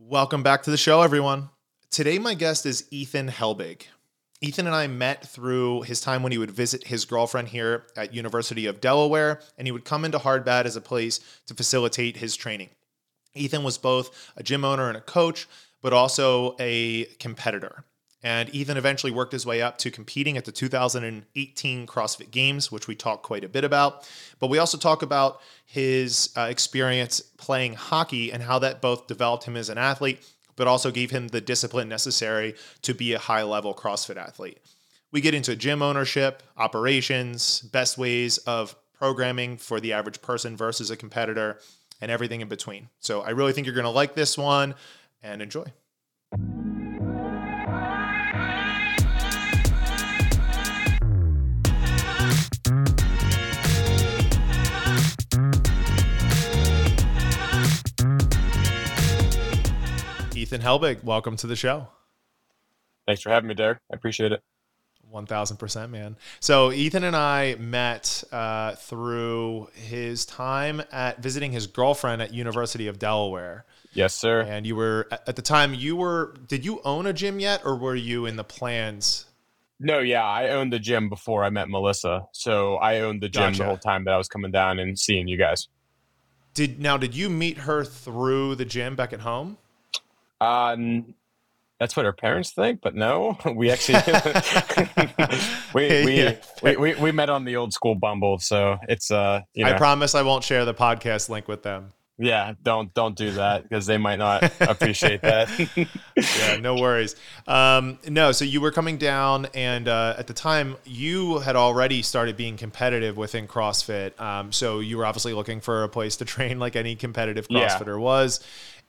Welcome back to the show, everyone. Today, my guest is Ethan Helbig. Ethan and I met through his time when he would visit his girlfriend here at University of Delaware, and he would come into Hardbat as a place to facilitate his training. Ethan was both a gym owner and a coach, but also a competitor. And Ethan eventually worked his way up to competing at the 2018 CrossFit Games, which we talk quite a bit about. But we also talk about his uh, experience playing hockey and how that both developed him as an athlete, but also gave him the discipline necessary to be a high level CrossFit athlete. We get into gym ownership, operations, best ways of programming for the average person versus a competitor, and everything in between. So I really think you're going to like this one and enjoy. Ethan Helbig, welcome to the show. Thanks for having me, Derek. I appreciate it. 1000%, man. So, Ethan and I met uh, through his time at visiting his girlfriend at University of Delaware. Yes, sir. And you were, at the time, you were, did you own a gym yet or were you in the plans? No, yeah, I owned the gym before I met Melissa. So, I owned the gym gotcha. the whole time that I was coming down and seeing you guys. Did now did you meet her through the gym back at home? Um, that's what our parents think, but no, we actually we, we, yeah. we, we, we met on the old school Bumble, so it's uh. You know. I promise I won't share the podcast link with them. Yeah, don't don't do that because they might not appreciate that. yeah, no worries. Um, no, so you were coming down, and uh, at the time you had already started being competitive within CrossFit. Um, so you were obviously looking for a place to train, like any competitive CrossFitter yeah. was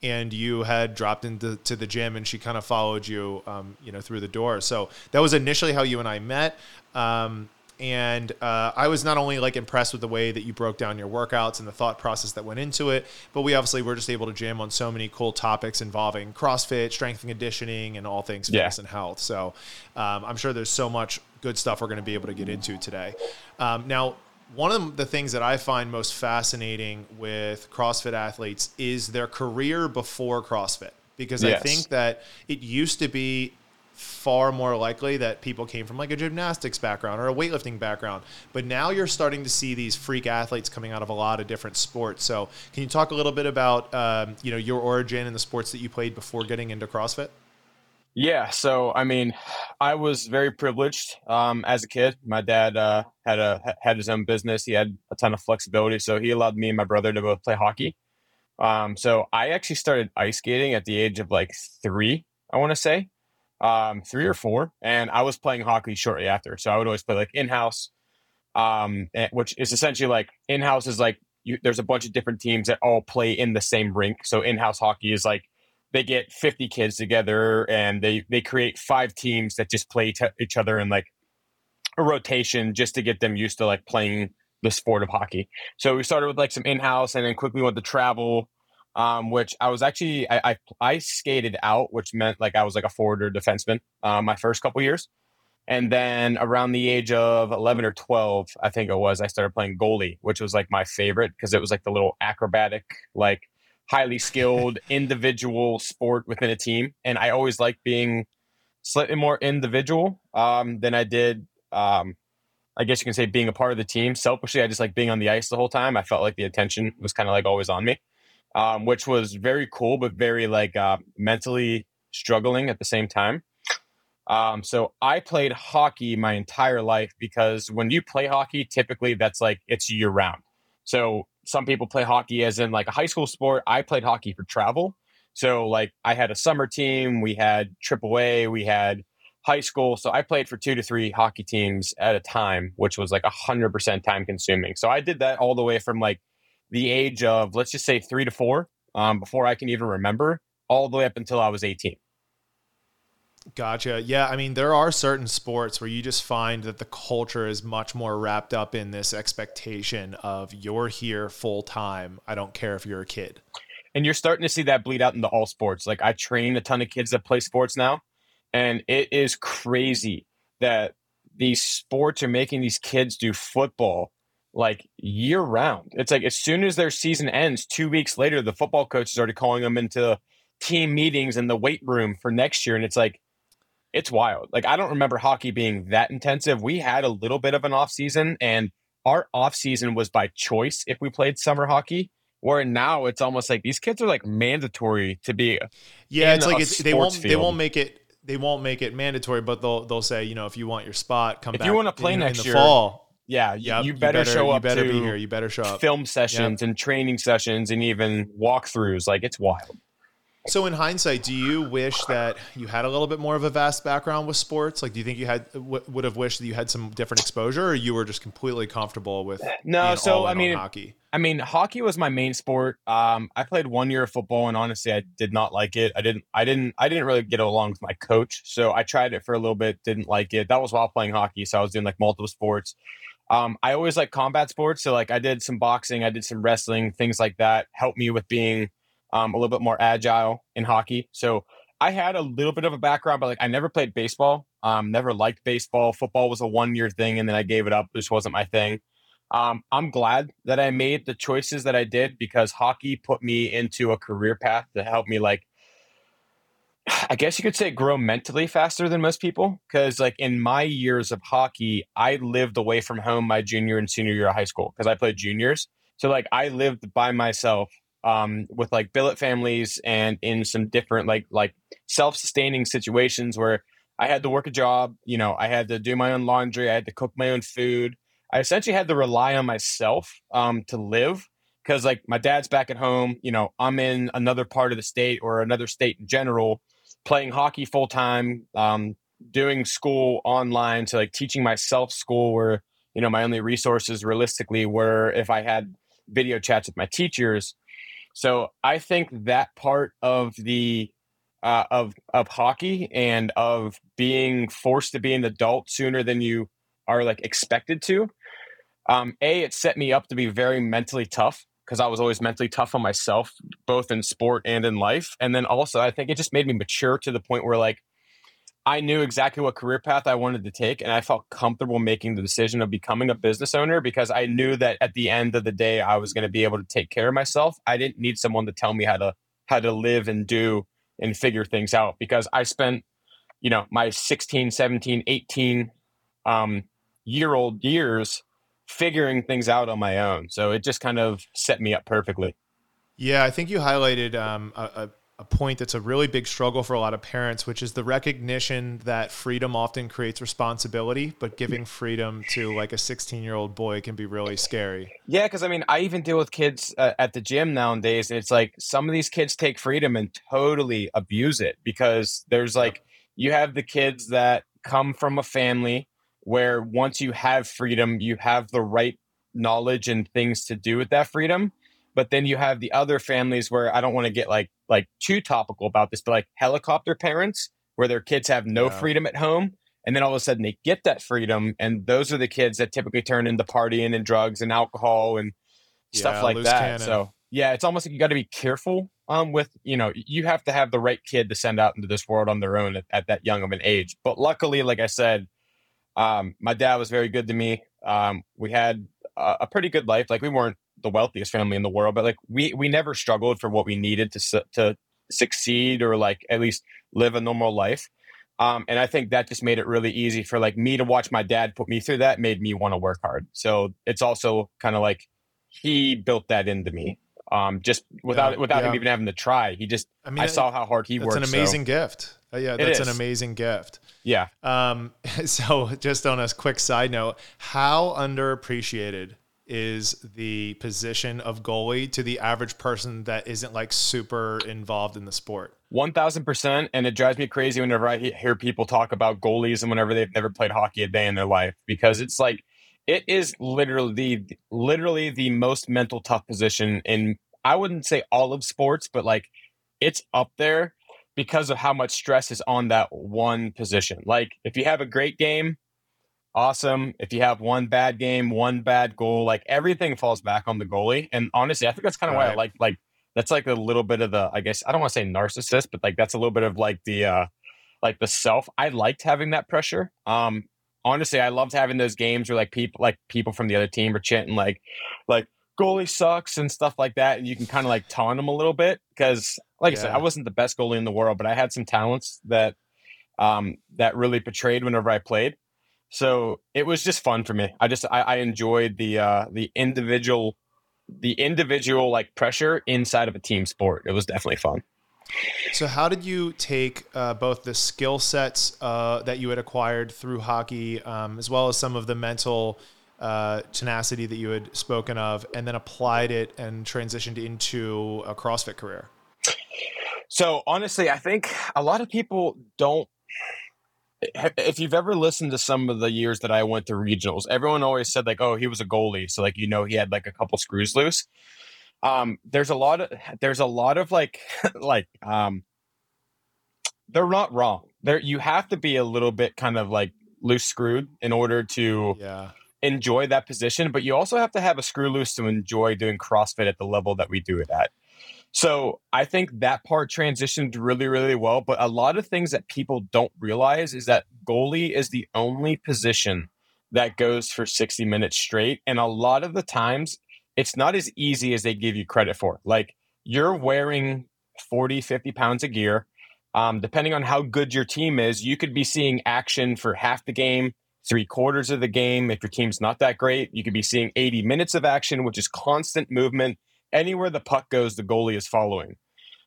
and you had dropped into to the gym and she kind of followed you um, you know through the door. So that was initially how you and i met. Um, and uh, i was not only like impressed with the way that you broke down your workouts and the thought process that went into it but we obviously were just able to jam on so many cool topics involving crossfit strength and conditioning and all things fitness yeah. and health. So um, i'm sure there's so much good stuff we're going to be able to get into today. Um, now one of the things that I find most fascinating with CrossFit athletes is their career before CrossFit. Because yes. I think that it used to be far more likely that people came from like a gymnastics background or a weightlifting background. But now you're starting to see these freak athletes coming out of a lot of different sports. So can you talk a little bit about um, you know your origin and the sports that you played before getting into CrossFit? Yeah, so I mean, I was very privileged um, as a kid. My dad uh, had a had his own business. He had a ton of flexibility, so he allowed me and my brother to both play hockey. Um, so I actually started ice skating at the age of like three, I want to say, um, three or four, and I was playing hockey shortly after. So I would always play like in house, um, eh, which is essentially like in house is like you, there's a bunch of different teams that all play in the same rink. So in house hockey is like they get 50 kids together and they they create five teams that just play t- each other in like a rotation just to get them used to like playing the sport of hockey. So we started with like some in-house and then quickly went to travel um, which I was actually I, I, I skated out, which meant like I was like a forward or defenseman uh, my first couple years, and then around the age of eleven or twelve, I think it was, I started playing goalie, which was like my favorite because it was like the little acrobatic like highly skilled individual sport within a team. And I always liked being slightly more individual um, than I did, um, I guess you can say, being a part of the team. Selfishly, I just like being on the ice the whole time. I felt like the attention was kind of like always on me, um, which was very cool, but very like uh, mentally struggling at the same time. Um, so I played hockey my entire life because when you play hockey, typically that's like it's year round. So some people play hockey as in like a high school sport. I played hockey for travel. So like I had a summer team, we had AAA, we had high school. So I played for two to three hockey teams at a time, which was like a hundred percent time consuming. So I did that all the way from like the age of let's just say three to four, um, before I can even remember, all the way up until I was 18. Gotcha. Yeah, I mean, there are certain sports where you just find that the culture is much more wrapped up in this expectation of you're here full time. I don't care if you're a kid. And you're starting to see that bleed out into all sports. Like I train a ton of kids that play sports now, and it is crazy that these sports are making these kids do football like year round. It's like as soon as their season ends, two weeks later, the football coach already calling them into team meetings in the weight room for next year, and it's like it's wild. Like I don't remember hockey being that intensive. We had a little bit of an off season, and our off season was by choice if we played summer hockey. Where now it's almost like these kids are like mandatory to be. Yeah, it's like it's, they won't field. they won't make it they won't make it mandatory, but they'll they'll say you know if you want your spot, come back. if back. you want to play in, next in the year, fall. Yeah, yep, you, better you, better show up. You better be here. You better show up. Film sessions yep. and training sessions and even walkthroughs. Like it's wild. So, in hindsight, do you wish that you had a little bit more of a vast background with sports? Like, do you think you had w- would have wished that you had some different exposure, or you were just completely comfortable with no? so, I mean, hockey. I mean, hockey was my main sport. Um, I played one year of football, and honestly, I did not like it. I didn't, I didn't, I didn't really get along with my coach. So I tried it for a little bit, didn't like it. That was while playing hockey, so I was doing like multiple sports. Um, I always like combat sports, so like I did some boxing, I did some wrestling, things like that. Helped me with being um, a little bit more agile in hockey. So I had a little bit of a background, but like I never played baseball. Um, never liked baseball. Football was a one year thing, and then I gave it up. This wasn't my thing. Um, I'm glad that I made the choices that I did because hockey put me into a career path to help me like I guess you could say grow mentally faster than most people. Cause like in my years of hockey, I lived away from home my junior and senior year of high school because I played juniors. So like I lived by myself um, with like billet families and in some different like like self-sustaining situations where I had to work a job, you know, I had to do my own laundry, I had to cook my own food. I essentially had to rely on myself um, to live because like my dad's back at home, you know, I'm in another part of the state or another state in general, playing hockey full time, um, doing school online, so like teaching myself school where you know my only resources realistically were if I had video chats with my teachers so I think that part of the uh, of of hockey and of being forced to be an adult sooner than you are like expected to. Um, a, it set me up to be very mentally tough because I was always mentally tough on myself, both in sport and in life. And then also, I think it just made me mature to the point where like I knew exactly what career path I wanted to take, and I felt comfortable making the decision of becoming a business owner because I knew that at the end of the day, I was going to be able to take care of myself. I didn't need someone to tell me how to how to live and do and figure things out because I spent, you know, my 16, 17, 18 um, year old years figuring things out on my own. So it just kind of set me up perfectly. Yeah, I think you highlighted um, a, a point that's a really big struggle for a lot of parents, which is the recognition that freedom often creates responsibility, but giving freedom to like a 16 year old boy can be really scary. Yeah, because I mean, I even deal with kids uh, at the gym nowadays, and it's like some of these kids take freedom and totally abuse it because there's like, you have the kids that come from a family where once you have freedom, you have the right knowledge and things to do with that freedom but then you have the other families where I don't want to get like like too topical about this, but like helicopter parents where their kids have no yeah. freedom at home. And then all of a sudden they get that freedom. And those are the kids that typically turn into partying and drugs and alcohol and stuff yeah, like that. Cannon. So yeah, it's almost like you got to be careful um, with, you know, you have to have the right kid to send out into this world on their own at, at that young of an age. But luckily, like I said, um, my dad was very good to me. Um, we had a, a pretty good life. Like we weren't the wealthiest family in the world, but like we we never struggled for what we needed to to succeed or like at least live a normal life. Um, and I think that just made it really easy for like me to watch my dad put me through that made me want to work hard. So it's also kind of like he built that into me. Um, just without yeah, without yeah. him even having to try. He just I mean I saw how hard he that's worked. It's an amazing so. gift. Uh, yeah, that's an amazing gift. Yeah. Um, so just on a quick side note, how underappreciated is the position of goalie to the average person that isn't like super involved in the sport. 1000% and it drives me crazy whenever I hear people talk about goalies and whenever they've never played hockey a day in their life because it's like it is literally literally the most mental tough position in I wouldn't say all of sports but like it's up there because of how much stress is on that one position. Like if you have a great game, awesome. If you have one bad game, one bad goal, like everything falls back on the goalie. And honestly, I think that's kind of why I like like that's like a little bit of the I guess I don't want to say narcissist, but like that's a little bit of like the uh like the self. I liked having that pressure. Um honestly, I loved having those games where like people like people from the other team are chanting like like goalie sucks and stuff like that, and you can kind of like taunt them a little bit because like yeah. I said, I wasn't the best goalie in the world, but I had some talents that um, that really portrayed whenever I played. So it was just fun for me. I just I, I enjoyed the uh, the individual the individual like pressure inside of a team sport. It was definitely fun. So, how did you take uh, both the skill sets uh, that you had acquired through hockey, um, as well as some of the mental uh, tenacity that you had spoken of, and then applied it and transitioned into a CrossFit career? So, honestly, I think a lot of people don't if you've ever listened to some of the years that I went to regionals, everyone always said like, "Oh, he was a goalie," so like you know he had like a couple screws loose. Um, there's a lot of there's a lot of like like um, they're not wrong. There you have to be a little bit kind of like loose screwed in order to yeah. enjoy that position, but you also have to have a screw loose to enjoy doing CrossFit at the level that we do it at. So I think that part transitioned really, really well. But a lot of things that people don't realize is that goalie is the only position that goes for 60 minutes straight. And a lot of the times, it's not as easy as they give you credit for. Like you're wearing 40, 50 pounds of gear. Um, depending on how good your team is, you could be seeing action for half the game, three quarters of the game. If your team's not that great, you could be seeing 80 minutes of action, which is constant movement anywhere the puck goes, the goalie is following.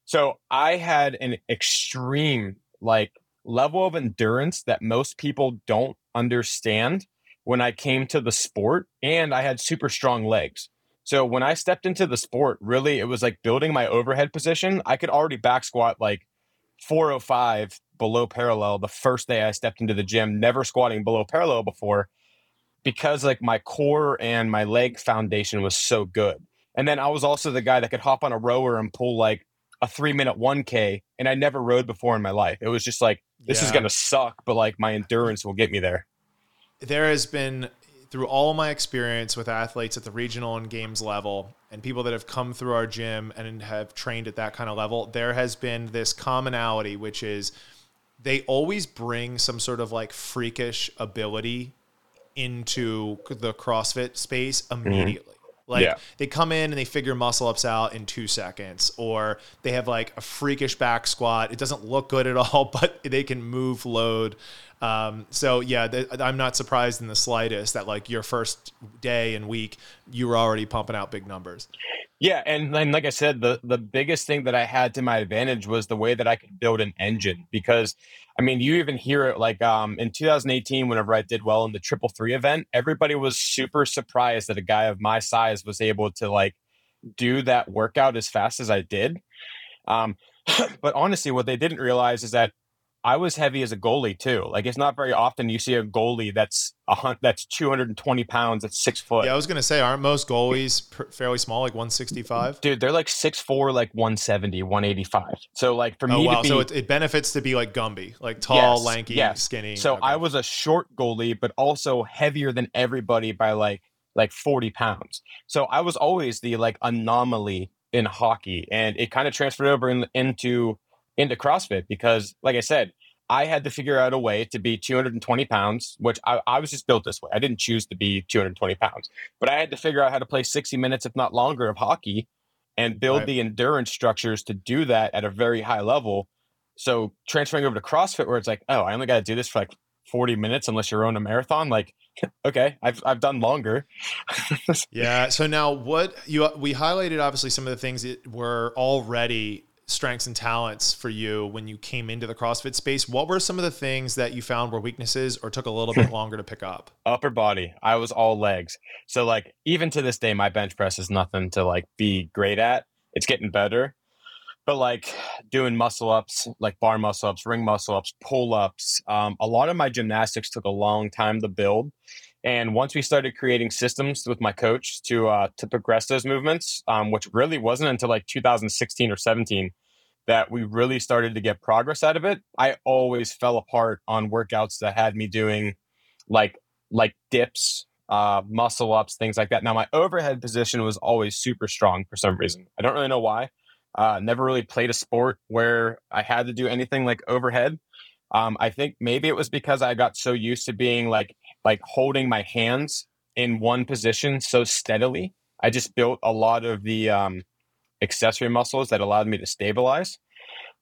So I had an extreme like level of endurance that most people don't understand when I came to the sport, and I had super strong legs. So when I stepped into the sport, really it was like building my overhead position. I could already back squat like 405 below parallel the first day I stepped into the gym, never squatting below parallel before because like my core and my leg foundation was so good. And then I was also the guy that could hop on a rower and pull like a three minute 1K. And I never rode before in my life. It was just like, this yeah. is going to suck, but like my endurance will get me there. There has been, through all my experience with athletes at the regional and games level, and people that have come through our gym and have trained at that kind of level, there has been this commonality, which is they always bring some sort of like freakish ability into the CrossFit space mm-hmm. immediately. Mm-hmm. Like yeah. they come in and they figure muscle ups out in two seconds, or they have like a freakish back squat. It doesn't look good at all, but they can move load. Um, so yeah, th- I'm not surprised in the slightest that like your first day and week, you were already pumping out big numbers. Yeah, and, and like I said, the the biggest thing that I had to my advantage was the way that I could build an engine because I mean, you even hear it like um, in 2018, whenever I did well in the triple three event, everybody was super surprised that a guy of my size was able to like do that workout as fast as I did. Um, but honestly, what they didn't realize is that I was heavy as a goalie too. Like it's not very often you see a goalie that's a hunt that's 220 pounds, that's six foot. Yeah, I was gonna say, aren't most goalies fairly small, like 165? Dude, they're like six four, like 170, 185. So like for oh, me, wow. Be, so it, it, benefits to be like Gumby, like tall, yes, lanky, yes. skinny. So okay. I was a short goalie, but also heavier than everybody by like like 40 pounds. So I was always the like anomaly in hockey, and it kind of transferred over in, into into CrossFit because, like I said, I had to figure out a way to be 220 pounds, which I, I, was just built this way. I didn't choose to be 220 pounds, but I had to figure out how to play 60 minutes, if not longer, of hockey and build right. the endurance structures to do that at a very high level. So transferring over to CrossFit, where it's like, oh, I only got to do this for like 40 minutes unless you're on a marathon. Like, okay, I've I've done longer. yeah. So now, what you we highlighted obviously some of the things that were already strengths and talents for you when you came into the CrossFit space. What were some of the things that you found were weaknesses or took a little bit longer to pick up? Upper body. I was all legs. So like even to this day my bench press is nothing to like be great at. It's getting better. But like doing muscle ups, like bar muscle ups, ring muscle ups, pull ups, um, a lot of my gymnastics took a long time to build. And once we started creating systems with my coach to uh, to progress those movements, um, which really wasn't until like 2016 or 17 that we really started to get progress out of it. I always fell apart on workouts that had me doing like like dips, uh, muscle ups, things like that. Now my overhead position was always super strong for some reason. I don't really know why. Uh, never really played a sport where I had to do anything like overhead. Um, I think maybe it was because I got so used to being like like holding my hands in one position so steadily. I just built a lot of the um, accessory muscles that allowed me to stabilize.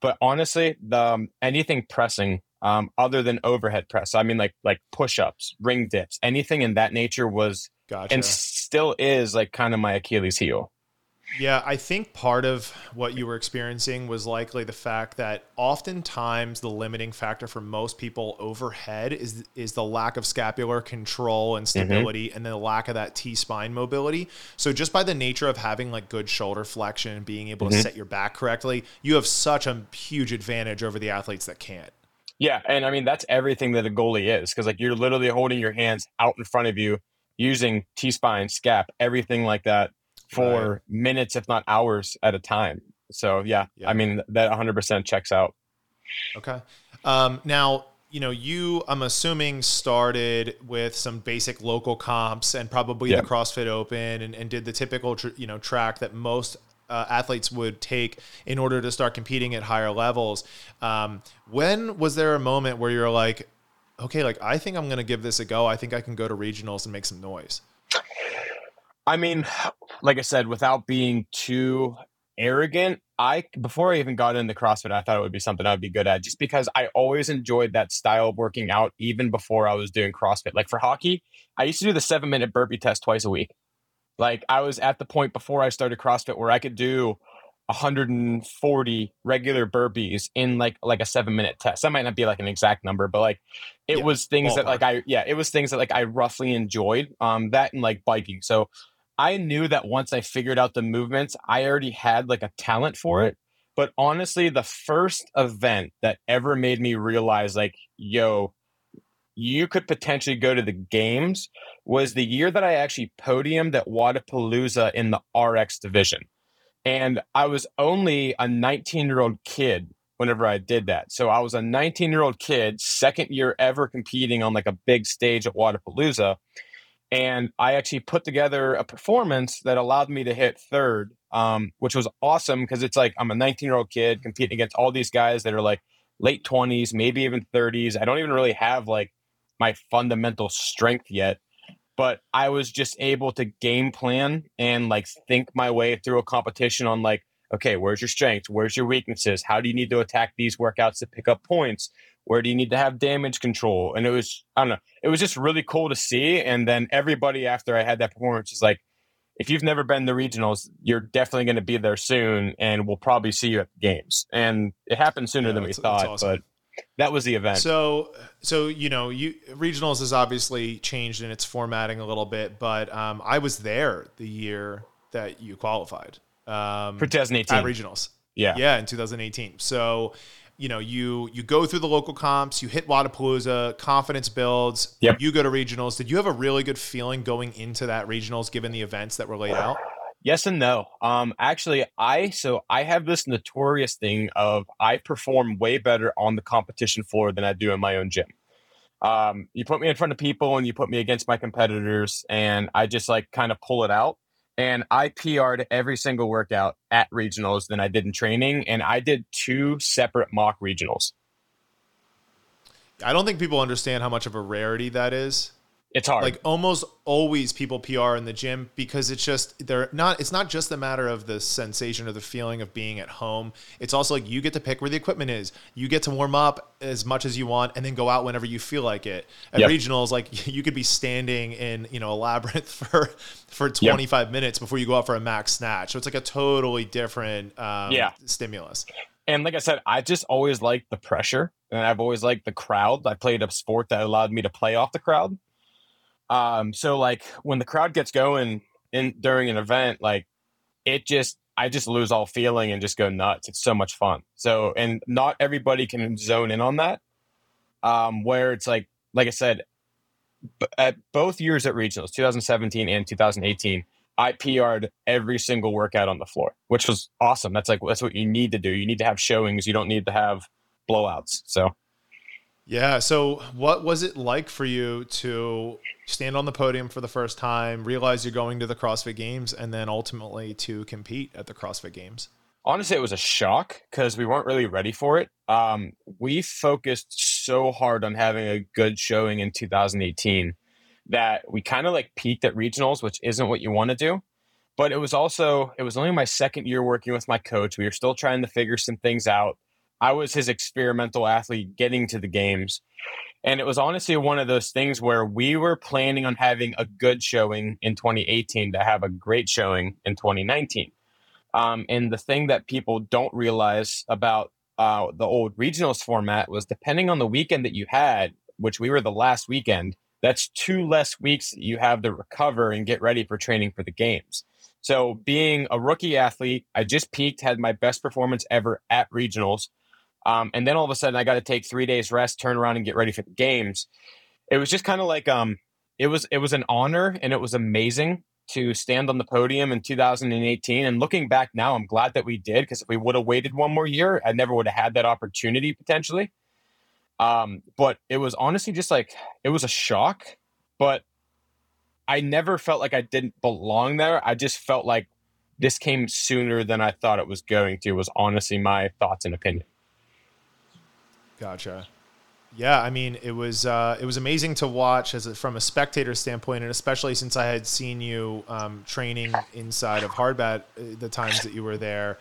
But honestly, the um, anything pressing um, other than overhead press, I mean like like push ups, ring dips, anything in that nature was Gotcha. and still is like kind of my Achilles heel. Yeah, I think part of what you were experiencing was likely the fact that oftentimes the limiting factor for most people overhead is is the lack of scapular control and mm-hmm. stability and then the lack of that T spine mobility. So just by the nature of having like good shoulder flexion and being able to mm-hmm. set your back correctly, you have such a huge advantage over the athletes that can't. Yeah, and I mean that's everything that a goalie is because like you're literally holding your hands out in front of you using T spine, scap, everything like that for Right. minutes, if not hours at a time. So yeah, Yeah. I mean that 100% checks out. Okay. Um, now, you know, you, I'm assuming, started with some basic local comps and probably the CrossFit Open and, and did the typical, tr- you know, track that most uh, athletes would take in order to start competing at higher levels. Um, when was there a moment where you're like, okay, like I think I'm going to give this a go. I think I can go to regionals and make some noise. I mean, like I said, without being too arrogant, I before I even got into CrossFit, I thought it would be something I'd be good at just because I always enjoyed that style of working out even before I was doing CrossFit. Like for hockey, I used to do the 7-minute burpee test twice a week. Like I was at the point before I started CrossFit where I could do 140 regular burpees in like like a 7-minute test. That might not be like an exact number, but like it Yeah, was things that like. I yeah, it was things that like I roughly enjoyed. Um that and like biking. So I knew that once I figured out the movements, I already had like a talent for it. But honestly, the first event that ever made me realize, like, yo, you could potentially go to the games was the year that I actually podiumed at Wodapalooza in the RX division. And I was only a 19 year old kid whenever I did that. So I was a 19 year old kid, second year ever competing on like a big stage at Wodapalooza and I actually put together a performance that allowed me to hit third, um, which was awesome because it's like I'm a 19 year old kid competing against all these guys that are like late 20s, maybe even 30s. I don't even really have like my fundamental strength yet, but I was just able to game plan and like think my way through a competition on like, okay, where's your strengths? Where's your weaknesses? How do you need to attack these workouts to pick up points? Where do you need to have damage control? And it was, I don't know, it was just really cool to see. And then everybody after I had that performance is like, if you've never been to regionals, you're definitely going to be there soon, and we'll probably see you at the games. And it happened sooner Yeah, than we thought, awesome. but that was the event. So, so you know, you regionals has obviously changed in its formatting a little bit, but um, I was there the year that you qualified um, for 2018, at regionals. yeah, Yeah, in 2018. So, you know, you you go through the local comps, you hit Wodapalooza, confidence builds. Yep. You go to regionals. Did you have a really good feeling going into that regionals, given the events that were laid out? Yes and no. Um, actually, I so I have this notorious thing of I perform way better on the competition floor than I do in my own gym. Um, you put me in front of people and you put me against my competitors, and I just like kind of pull it out. And I PR'd every single workout at regionals than I did in training, and I did two separate mock regionals. I don't think people understand how much of a rarity that is. It's hard. like almost always people PR in the gym because it's just they're not it's not just the matter of the sensation or the feeling of being at home. It's also like you get to pick where the equipment is. You get to warm up as much as you want and then go out whenever you feel like it. At Yep. regionals, like you could be standing in, you know, a labyrinth for for 25 minutes before you go out for a max snatch. So it's like a totally different um, Yeah. stimulus. And like I said, I just always liked the pressure and I've always liked the crowd. I played a sport that allowed me to play off the crowd. Um, so like when the crowd gets going in during an event, like it just I just lose all feeling and just go nuts. It's so much fun. So and not everybody can zone in on that. Um, where it's like like I said, b- at both years at regionals, 2017 and 2018, I PR'd every single workout on the floor, which was awesome. That's like that's what you need to do. You need to have showings. You don't need to have blowouts. So Yeah. So, what was it like for you to stand on the podium for the first time, realize you're going to the CrossFit Games, and then ultimately to compete at the CrossFit Games? honestly, it was a shock because we weren't really ready for it. Um, we focused so hard on having a good showing in 2018 that we kind of like peaked at regionals, which isn't what you want to do. but it was also it was only my second year working with my coach. We were still trying to figure some things out. I was his experimental athlete getting to the games. And it was honestly one of those things where we were planning on having a good showing in 2018 to have a great showing in 2019. Um, and the thing that people don't realize about uh, the old regionals format was depending on the weekend that you had, which we were the last weekend, that's two less weeks you have to recover and get ready for training for the games. So, being a rookie athlete, I just peaked, had my best performance ever at regionals. Um, and then all of a sudden, I got to take three days rest, turn around, and get ready for the games. It was just kind of like um, it was it was an honor, and it was amazing to stand on the podium in 2018. And looking back now, I'm glad that we did because if we would have waited one more year, I never would have had that opportunity potentially. Um, but it was honestly just like it was a shock, but I never felt like I didn't belong there. I just felt like this came sooner than I thought it was going to. Was honestly my thoughts and opinion. Gotcha. Yeah, I mean, it was uh, it was amazing to watch as a, from a spectator standpoint, and especially since I had seen you um, training inside of Hardbat uh, the times that you were there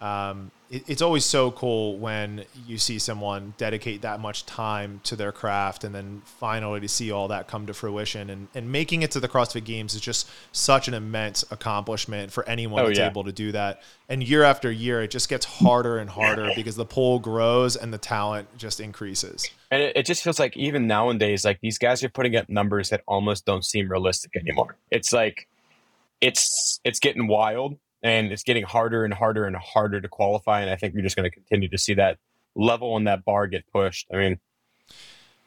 um, it, it's always so cool when you see someone dedicate that much time to their craft and then finally to see all that come to fruition and, and making it to the CrossFit Games is just such an immense accomplishment for anyone oh, that's yeah. able to do that. And year after year, it just gets harder and harder because the pool grows and the talent just increases. And it, it just feels like even nowadays, like these guys are putting up numbers that almost don't seem realistic anymore. It's like, it's it's getting wild and it's getting harder and harder and harder to qualify. And I think we're just going to continue to see that level and that bar get pushed. I mean,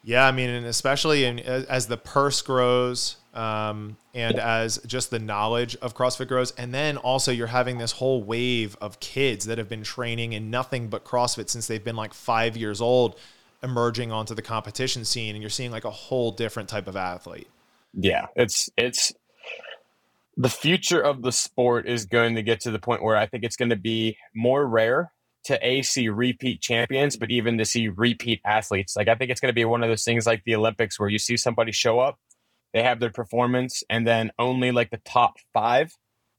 yeah, I mean, and especially in, as the purse grows, um, and as just the knowledge of CrossFit grows, and then also you're having this whole wave of kids that have been training in nothing but CrossFit since they've been like five years old, emerging onto the competition scene, and you're seeing like a whole different type of athlete. Yeah, it's it's the future of the sport is going to get to the point where I think it's going to be more rare to a see repeat champions, but even to see repeat athletes. Like I think it's going to be one of those things like the Olympics where you see somebody show up, they have their performance, and then only like the top five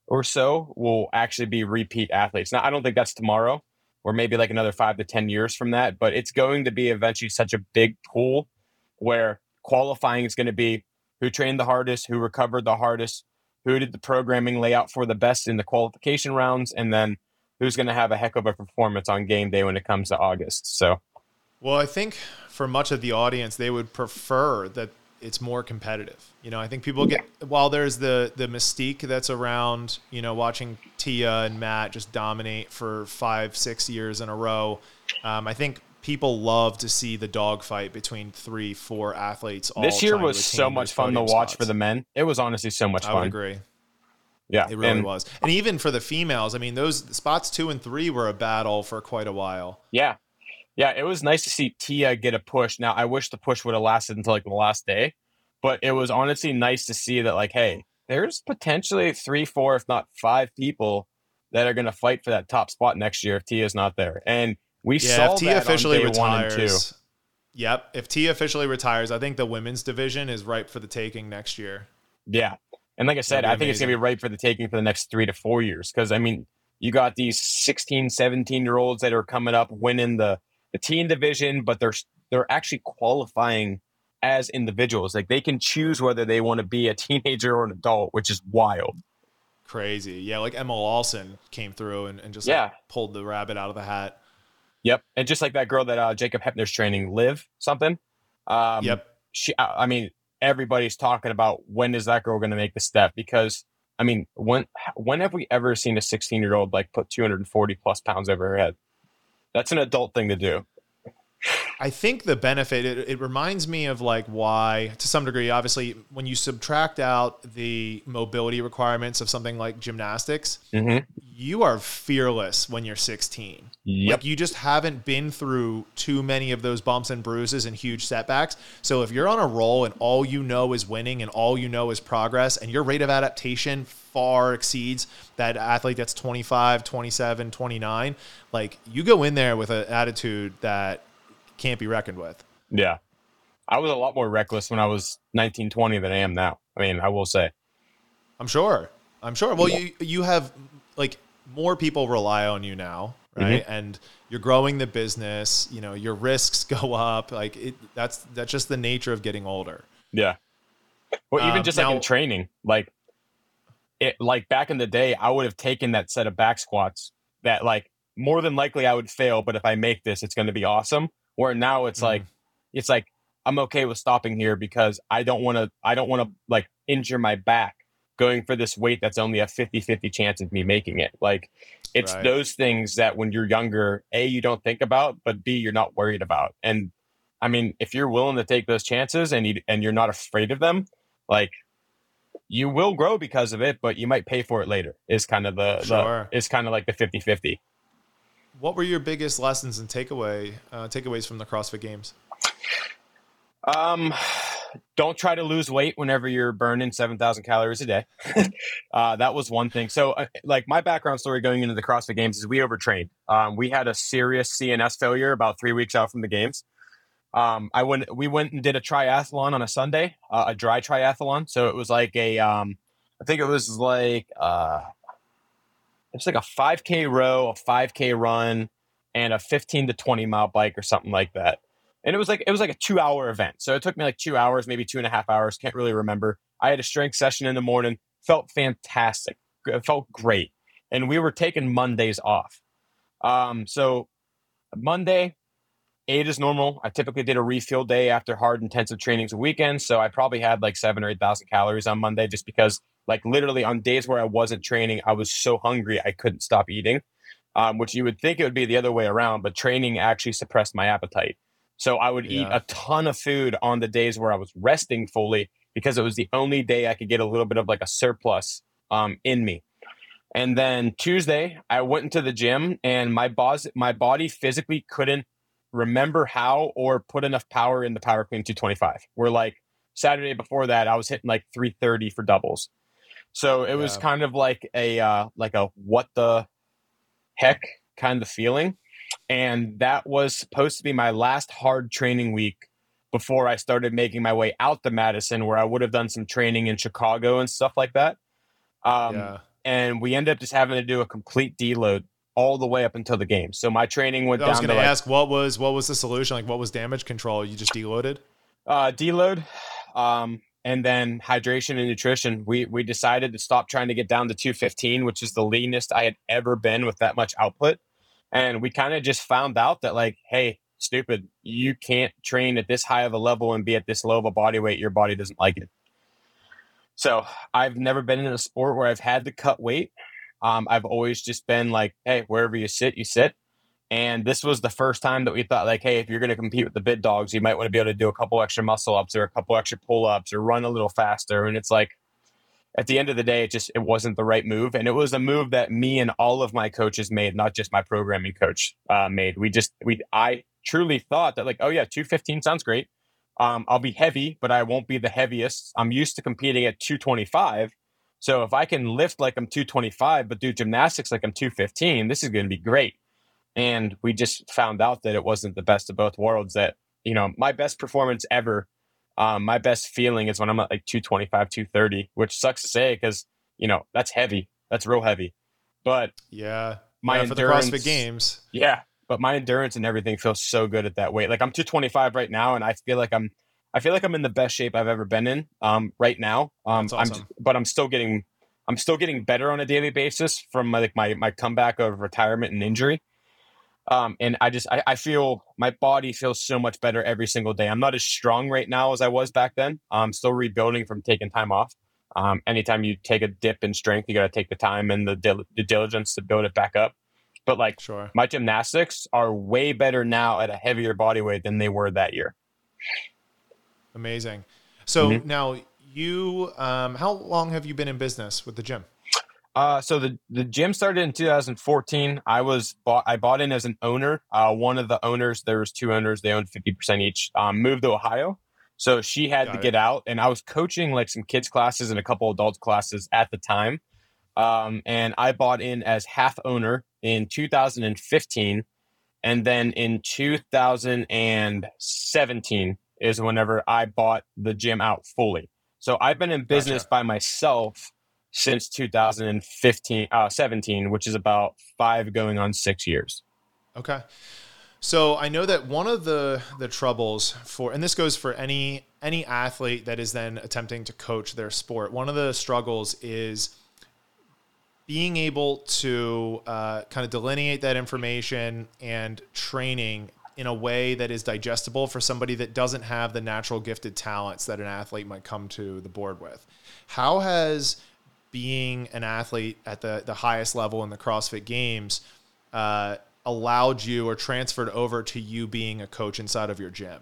or so will actually be repeat athletes. Now I don't think that's tomorrow, or maybe like another five to ten years from that, but it's going to be eventually such a big pool where qualifying is going to be who trained the hardest, who recovered the hardest, who did the programming layout for the best in the qualification rounds, and then who's going to have a heck of a performance on game day when it comes to August. So, well, I think for much of the audience, they would prefer that it's more competitive. You know, I think people get while there's the the mystique that's around, you know, watching Tia and Matt just dominate for five, six years in a row. Um, I think people love to see the dogfight between three, four athletes. this year was so much fun to watch spots. for the men. It was honestly so much fun. I would agree. Yeah, it really and, was. And even for the females, I mean, those spots two and three were a battle for quite a while. Yeah, yeah, it was nice to see Tia get a push. Now, I wish the push would have lasted until like the last day, but it was honestly nice to see that, like, hey, there's potentially three, four, if not five people that are going to fight for that top spot next year if Tia's not there. And we yeah, saw if Tia officially retires. Yep. If T officially retires, I think the women's division is ripe for the taking next year. Yeah. And like I said, I think amazing. it's going to be ripe for the taking for the next three to four years. Because, I mean, you got these 16, 17 year olds that are coming up winning the, the teen division, but they're, they're actually qualifying as individuals. Like they can choose whether they want to be a teenager or an adult, which is wild. Crazy. Yeah. Like Emma Lawson came through and, and just yeah. Like pulled the rabbit out of the hat. Yep, and just like that girl that uh, Jacob Heppner's training, Liv something. Um, yep. She, I mean, everybody's talking about when is that girl going to make the step because I mean, when when have we ever seen a 16 year old like put 240 plus pounds over her head? That's an adult thing to do. I think the benefit it, it, reminds me of like why to some degree obviously when you subtract out the mobility requirements of something like gymnastics mm-hmm. you are fearless when you're 16 yep. like you just haven't been through too many of those bumps and bruises and huge setbacks so if you're on a roll and all you know is winning and all you know is progress and your rate of adaptation far exceeds that athlete that's 25 27 29 like you go in there with an attitude that can't be reckoned with. Yeah. I was a lot more reckless when I was 19, 20 than I am now. I mean, I will say. I'm sure. I'm sure. Well, you you have like more people rely on you now, right? Mm-hmm. And you're growing the business. You know, your risks go up. Like it, that's that's just the nature of getting older. Yeah. Well, even um, just now, like in training, like it, like back in the day, I would have taken that set of back squats that like more than likely I would fail, but if I make this, it's going to be awesome. Where now it's mm. like, it's like I'm okay with stopping here because I don't want to, I don't want to like injure my back going for this weight that's only a 50 50 chance of me making it. Like it's right. those things that when you're younger, A, you don't think about, but B, you're not worried about. And I mean, if you're willing to take those chances and you, and you're not afraid of them, like you will grow because of it, but you might pay for it later. Is kind of the, sure. the is kind of like the 50-50. What were your biggest lessons and takeaway uh, takeaways from the CrossFit Games? Um, don't try to lose weight whenever you're burning 7,000 calories a day. uh, that was one thing. So, uh, like, my background story going into the CrossFit Games is we overtrained. Um, we had a serious CNS failure about three weeks out from the games. Um, I went, we went and did a triathlon on a Sunday, uh, a dry triathlon. So it was like a, um, I think it was like, uh, it's like a 5K row, a 5K run, and a 15 to 20 mile bike or something like that. And it was like it was like a two hour event. So it took me like two hours maybe two and a half hours can't really remember. I had a strength session in the morning felt fantastic it felt great. And we were taking mondays off. Um, so monday eight is normal. I typically did a refuel day after hard intensive trainings and weekends so i probably had like seven or eight thousand calories on monday just because like literally on days where i wasn't training i was so hungry i couldn't stop eating um, which you would think it would be the other way around but training actually suppressed my appetite so I would yeah. eat a ton of food on the days where I was resting fully because it was the only day I could get a little bit of like a surplus um, in me. And then Tuesday, I went into the gym and my boss, my body physically couldn't remember how or put enough power in the Power Clean 225. We're like Saturday before that, I was hitting like 330 for doubles. So it was kind of like a uh, like a what the heck kind of feeling. And that was supposed to be my last hard training week before I started making my way out to Madison, where I would have done some training in Chicago and stuff like that. Um, yeah. And we ended up just having to do a complete deload all the way up until the game. So my training went I down. I was going to ask what was what was the solution? Like what was damage control? You just deloaded? Uh, deload, um, and then hydration and nutrition. We we decided to stop trying to get down to 215, which is the leanest I had ever been with that much output. And we kind of just found out that, like, hey, stupid, you can't train at this high of a level and be at this low of a body weight. Your body doesn't like it. So I've never been in a sport where I've had to cut weight. Um, I've always just been like, hey, wherever you sit, you sit. And this was the first time that we thought, like, hey, if you're going to compete with the big dogs, you might want to be able to do a couple extra muscle ups or a couple extra pull ups or run a little faster. And it's like, at the end of the day, it just it wasn't the right move, and it was a move that me and all of my coaches made, not just my programming coach uh, made. We just we I truly thought that like, oh yeah, two fifteen sounds great. Um, I'll be heavy, but I won't be the heaviest. I'm used to competing at two twenty five, so if I can lift like I'm two twenty five, but do gymnastics like I'm two fifteen, this is going to be great. And we just found out that it wasn't the best of both worlds. That you know, my best performance ever um, my best feeling is when I'm at like 225, 230, which sucks to say because, you know, that's heavy. That's real heavy. But yeah, my yeah, for the CrossFit games. Yeah. But my endurance and everything feels so good at that weight. Like I'm 225 right now, and I feel like I'm, I feel like I'm in the best shape I've ever been in. Um, right now. Um, awesome. I'm, but I'm still getting, I'm still getting better on a daily basis from my, like my my comeback of retirement and injury. Um, and I just I, I, feel my body feels so much better every single day. I'm not as strong right now as I was back then. I'm still rebuilding from taking time off. Um, anytime you take a dip in strength, you got to take the time and the, dil- the diligence to build it back up. But like sure. my gymnastics are way better now at a heavier body weight than they were that year. Amazing. So mm-hmm. now you, um, how long have you been in business with the gym? Uh, so the the gym started in 2014. I was bought. I bought in as an owner. Uh, one of the owners, there was two owners. They owned 50 percent each. Um, moved to Ohio, so she had Got to it. get out. And I was coaching like some kids classes and a couple adult classes at the time. Um, and I bought in as half owner in 2015, and then in 2017 is whenever I bought the gym out fully. So I've been in business gotcha. by myself since 2015, uh, 17, which is about five going on six years. Okay. So I know that one of the the troubles for, and this goes for any any athlete that is then attempting to coach their sport. One of the struggles is being able to uh, kind of delineate that information and training in a way that is digestible for somebody that doesn't have the natural gifted talents that an athlete might come to the board with. How has being an athlete at the the highest level in the CrossFit Games uh, allowed you or transferred over to you being a coach inside of your gym?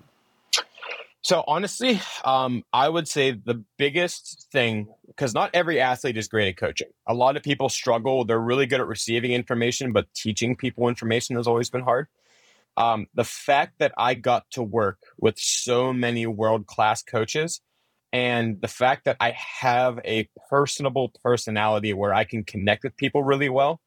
So honestly, um, I would say the biggest thing because not every athlete is great at coaching. A lot of people struggle. They're really good at receiving information, but teaching people information has always been hard. Um, the fact that I got to work with so many world class coaches, and the fact that I have a personable personality where I can connect with people really well,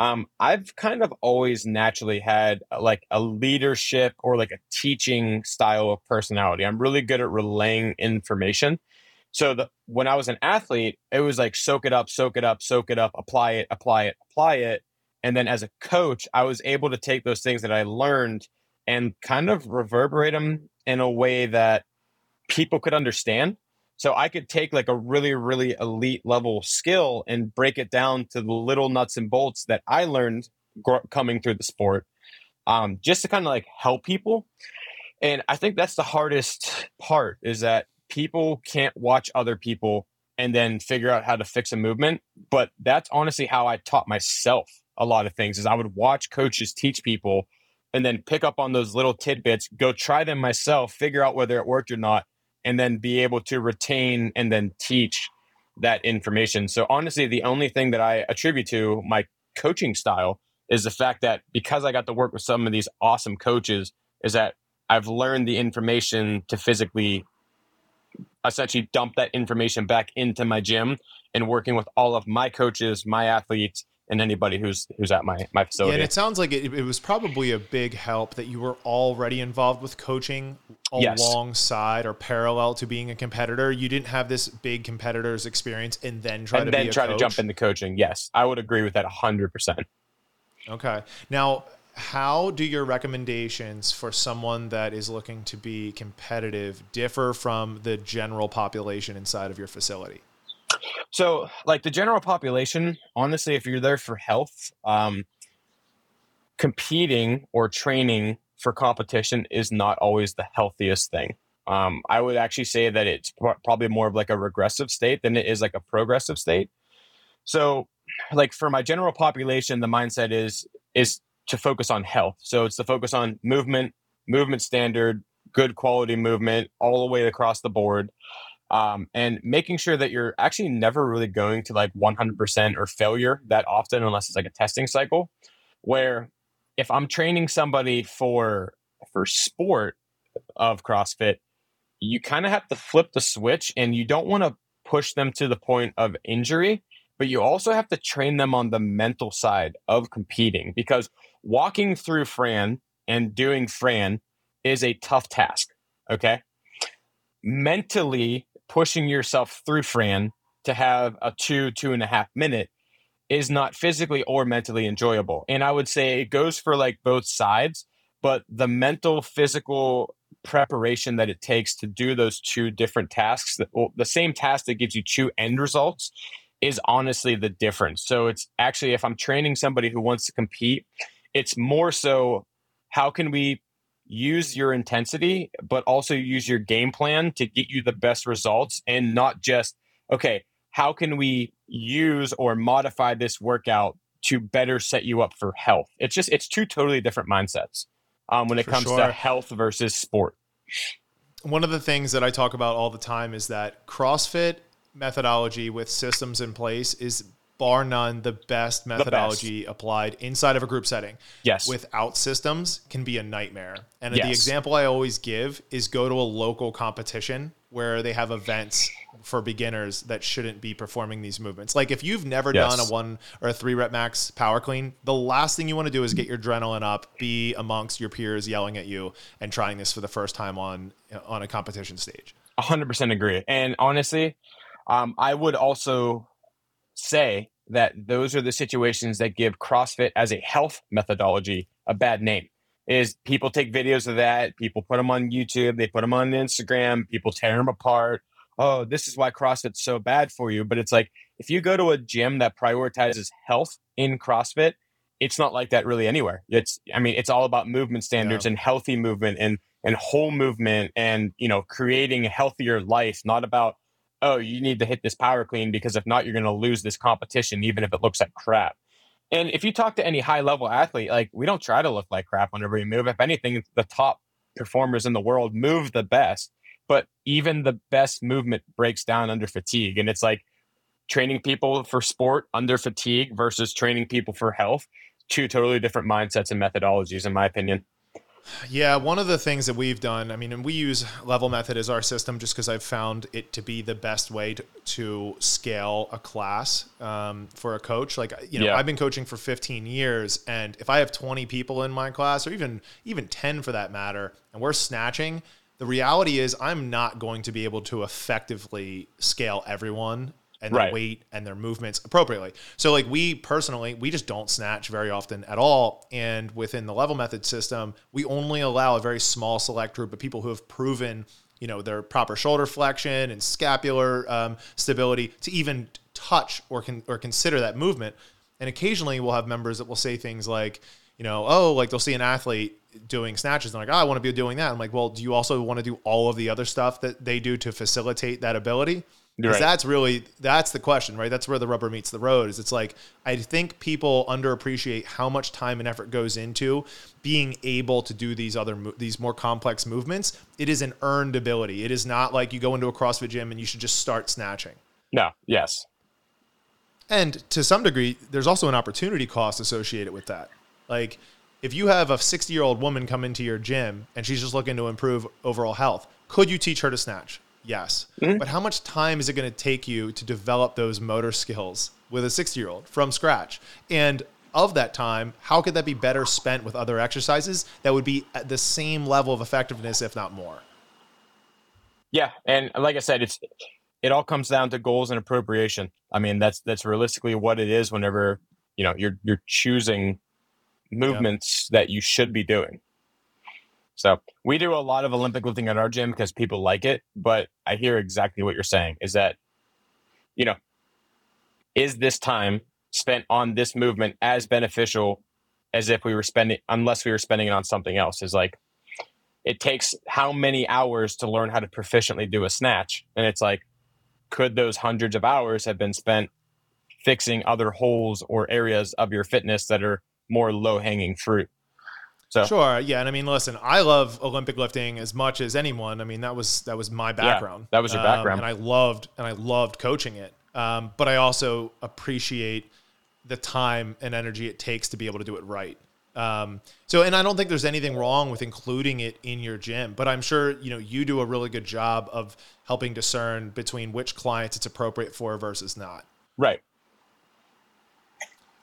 um, I've kind of always naturally had uh, like a leadership or like a teaching style of personality. I'm really good at relaying information. So the, when I was an athlete, it was like soak it up, soak it up, soak it up, apply it, apply it, apply it. And then as a coach, I was able to take those things that I learned and kind of reverberate them in a way that people could understand. So I could take like a really, really elite level skill and break it down to the little nuts and bolts that I learned gr- coming through the sport, um, just to kind of like help people. And I think that's the hardest part is that people can't watch other people and then figure out how to fix a movement. But that's honestly how I taught myself a lot of things is I would watch coaches teach people and then pick up on those little tidbits, go try them myself, figure out whether it worked or not, and then be able to retain and then teach that information. So honestly, the only thing that I attribute to my coaching style is the fact that because I got to work with some of these awesome coaches, is that I've learned the information to physically essentially dump that information back into my gym and working with all of my coaches, my athletes, and anybody who's who's at my my facility. Yeah, and it sounds like it, it was probably a big help that you were already involved with coaching Yes. alongside or parallel to being a competitor. You didn't have this big competitor's experience and then try and to then be a try coach. to jump into coaching. Yes, I would agree with that hundred percent. Okay. Now, how do your recommendations for someone that is looking to be competitive differ from the general population inside of your facility? So, like the general population, honestly, if you're there for health, um, competing or training for competition is not always the healthiest thing. Um, I would actually say that it's pro- probably more of like a regressive state than it is like a progressive state. So, like for my general population, the mindset is is to focus on health. So it's to focus on movement, movement standard, good quality movement all the way across the board um, and making sure that you're actually never really going to like 100% or failure that often unless it's like a testing cycle where if i'm training somebody for for sport of crossfit you kind of have to flip the switch and you don't want to push them to the point of injury but you also have to train them on the mental side of competing because walking through fran and doing fran is a tough task okay? Mentally pushing yourself through Fran to have a two, two and a half minute is not physically or mentally enjoyable. And I would say it goes for like both sides, but the mental, physical preparation that it takes to do those two different tasks, that, well, the same task that gives you two end results is honestly the difference. So it's actually, if I'm training somebody who wants to compete, it's more so how can we use your intensity, but also use your game plan to get you the best results and not just, okay, how can we use or modify this workout to better set you up for health? It's just, it's two totally different mindsets um, when it For comes sure. to health versus sport. One of the things that I talk about all the time is that CrossFit methodology with systems in place is bar none the best methodology applied inside of a group setting. Yes. Without systems can be a nightmare. And the example I always give is go to a local competition where they have events for beginners that shouldn't be performing these movements. Like if you've never Yes. done a one or a three rep max power clean, the last thing you want to do is get your adrenaline up, be amongst your peers yelling at you and trying this for the first time on on a competition stage. Hundred percent agree. And honestly, um, I would also say that those are the situations that give CrossFit as a health methodology a bad name. Is people take videos of that, people put them on YouTube, they put them on Instagram, people tear them apart. Oh, this is why CrossFit's so bad for you. But it's like if you go to a gym that prioritizes health in CrossFit, it's not like that really anywhere. It's I mean, it's all about movement standards yeah. and healthy movement and and whole movement and you know creating a healthier life, not about oh, you need to hit this power clean because if not, you're going to lose this competition, even if it looks like crap. And if you talk to any high level athlete, like we don't try to look like crap whenever we move. If anything, the top performers in the world move the best, but even the best movement breaks down under fatigue. And it's like training people for sport under fatigue versus training people for health, two totally different mindsets and methodologies, in my opinion. Yeah, one of the things that we've done, I mean, and we use level method as our system just because I've found it to be the best way to, to scale a class um, for a coach. Like, you know, yeah. I've been coaching for 15 years, and if I have 20 people in my class, or even even 10 for that matter, and we're snatching, the reality is I'm not going to be able to effectively scale everyone and their right. weight and their movements appropriately. So like we personally, we just don't snatch very often at all. And within the level method system, we only allow a very small select group of people who have proven, you know, their proper shoulder flexion and scapular um, stability to even touch or can or consider that movement. And occasionally we'll have members that will say things like, you know, oh, like they'll see an athlete doing snatches and like, oh, I want to be doing that. I'm like, well, do you also want to do all of the other stuff that they do to facilitate that ability? Because right. that's really that's the question, right? That's where the rubber meets the road. Is it's like I think people underappreciate how much time and effort goes into being able to do these other these more complex movements. It is an earned ability. It is not like you go into a CrossFit gym and you should just start snatching. No. Yes. And to some degree, there's also an opportunity cost associated with that. Like if you have a 60 year old woman come into your gym and she's just looking to improve overall health, could you teach her to snatch? Yes. Mm-hmm. But how much time is it going to take you to develop those motor skills with a 60 year old from scratch? And of that time, how could that be better spent with other exercises that would be at the same level of effectiveness, if not more? Yeah. And like I said, it's, it all comes down to goals and appropriation. I mean, that's, that's realistically what it is whenever, you know, you're, you're choosing movements that you should be doing. So we do a lot of Olympic lifting at our gym because people like it. But I hear exactly what you're saying is that, you know, is this time spent on this movement as beneficial as if we were spending, unless we were spending it on something else? Is like, it takes how many hours to learn how to proficiently do a snatch? And it's like, could those hundreds of hours have been spent fixing other holes or areas of your fitness that are more low hanging fruit? So sure, yeah, and I mean, listen, I love Olympic lifting as much as anyone. I mean, that was that was my background. Yeah, that was your background, um, and I loved and I loved coaching it. Um, but I also appreciate the time and energy it takes to be able to do it right. Um, so, and I don't think there's anything wrong with including it in your gym, but I'm sure you know you do a really good job of helping discern between which clients it's appropriate for versus not. Right.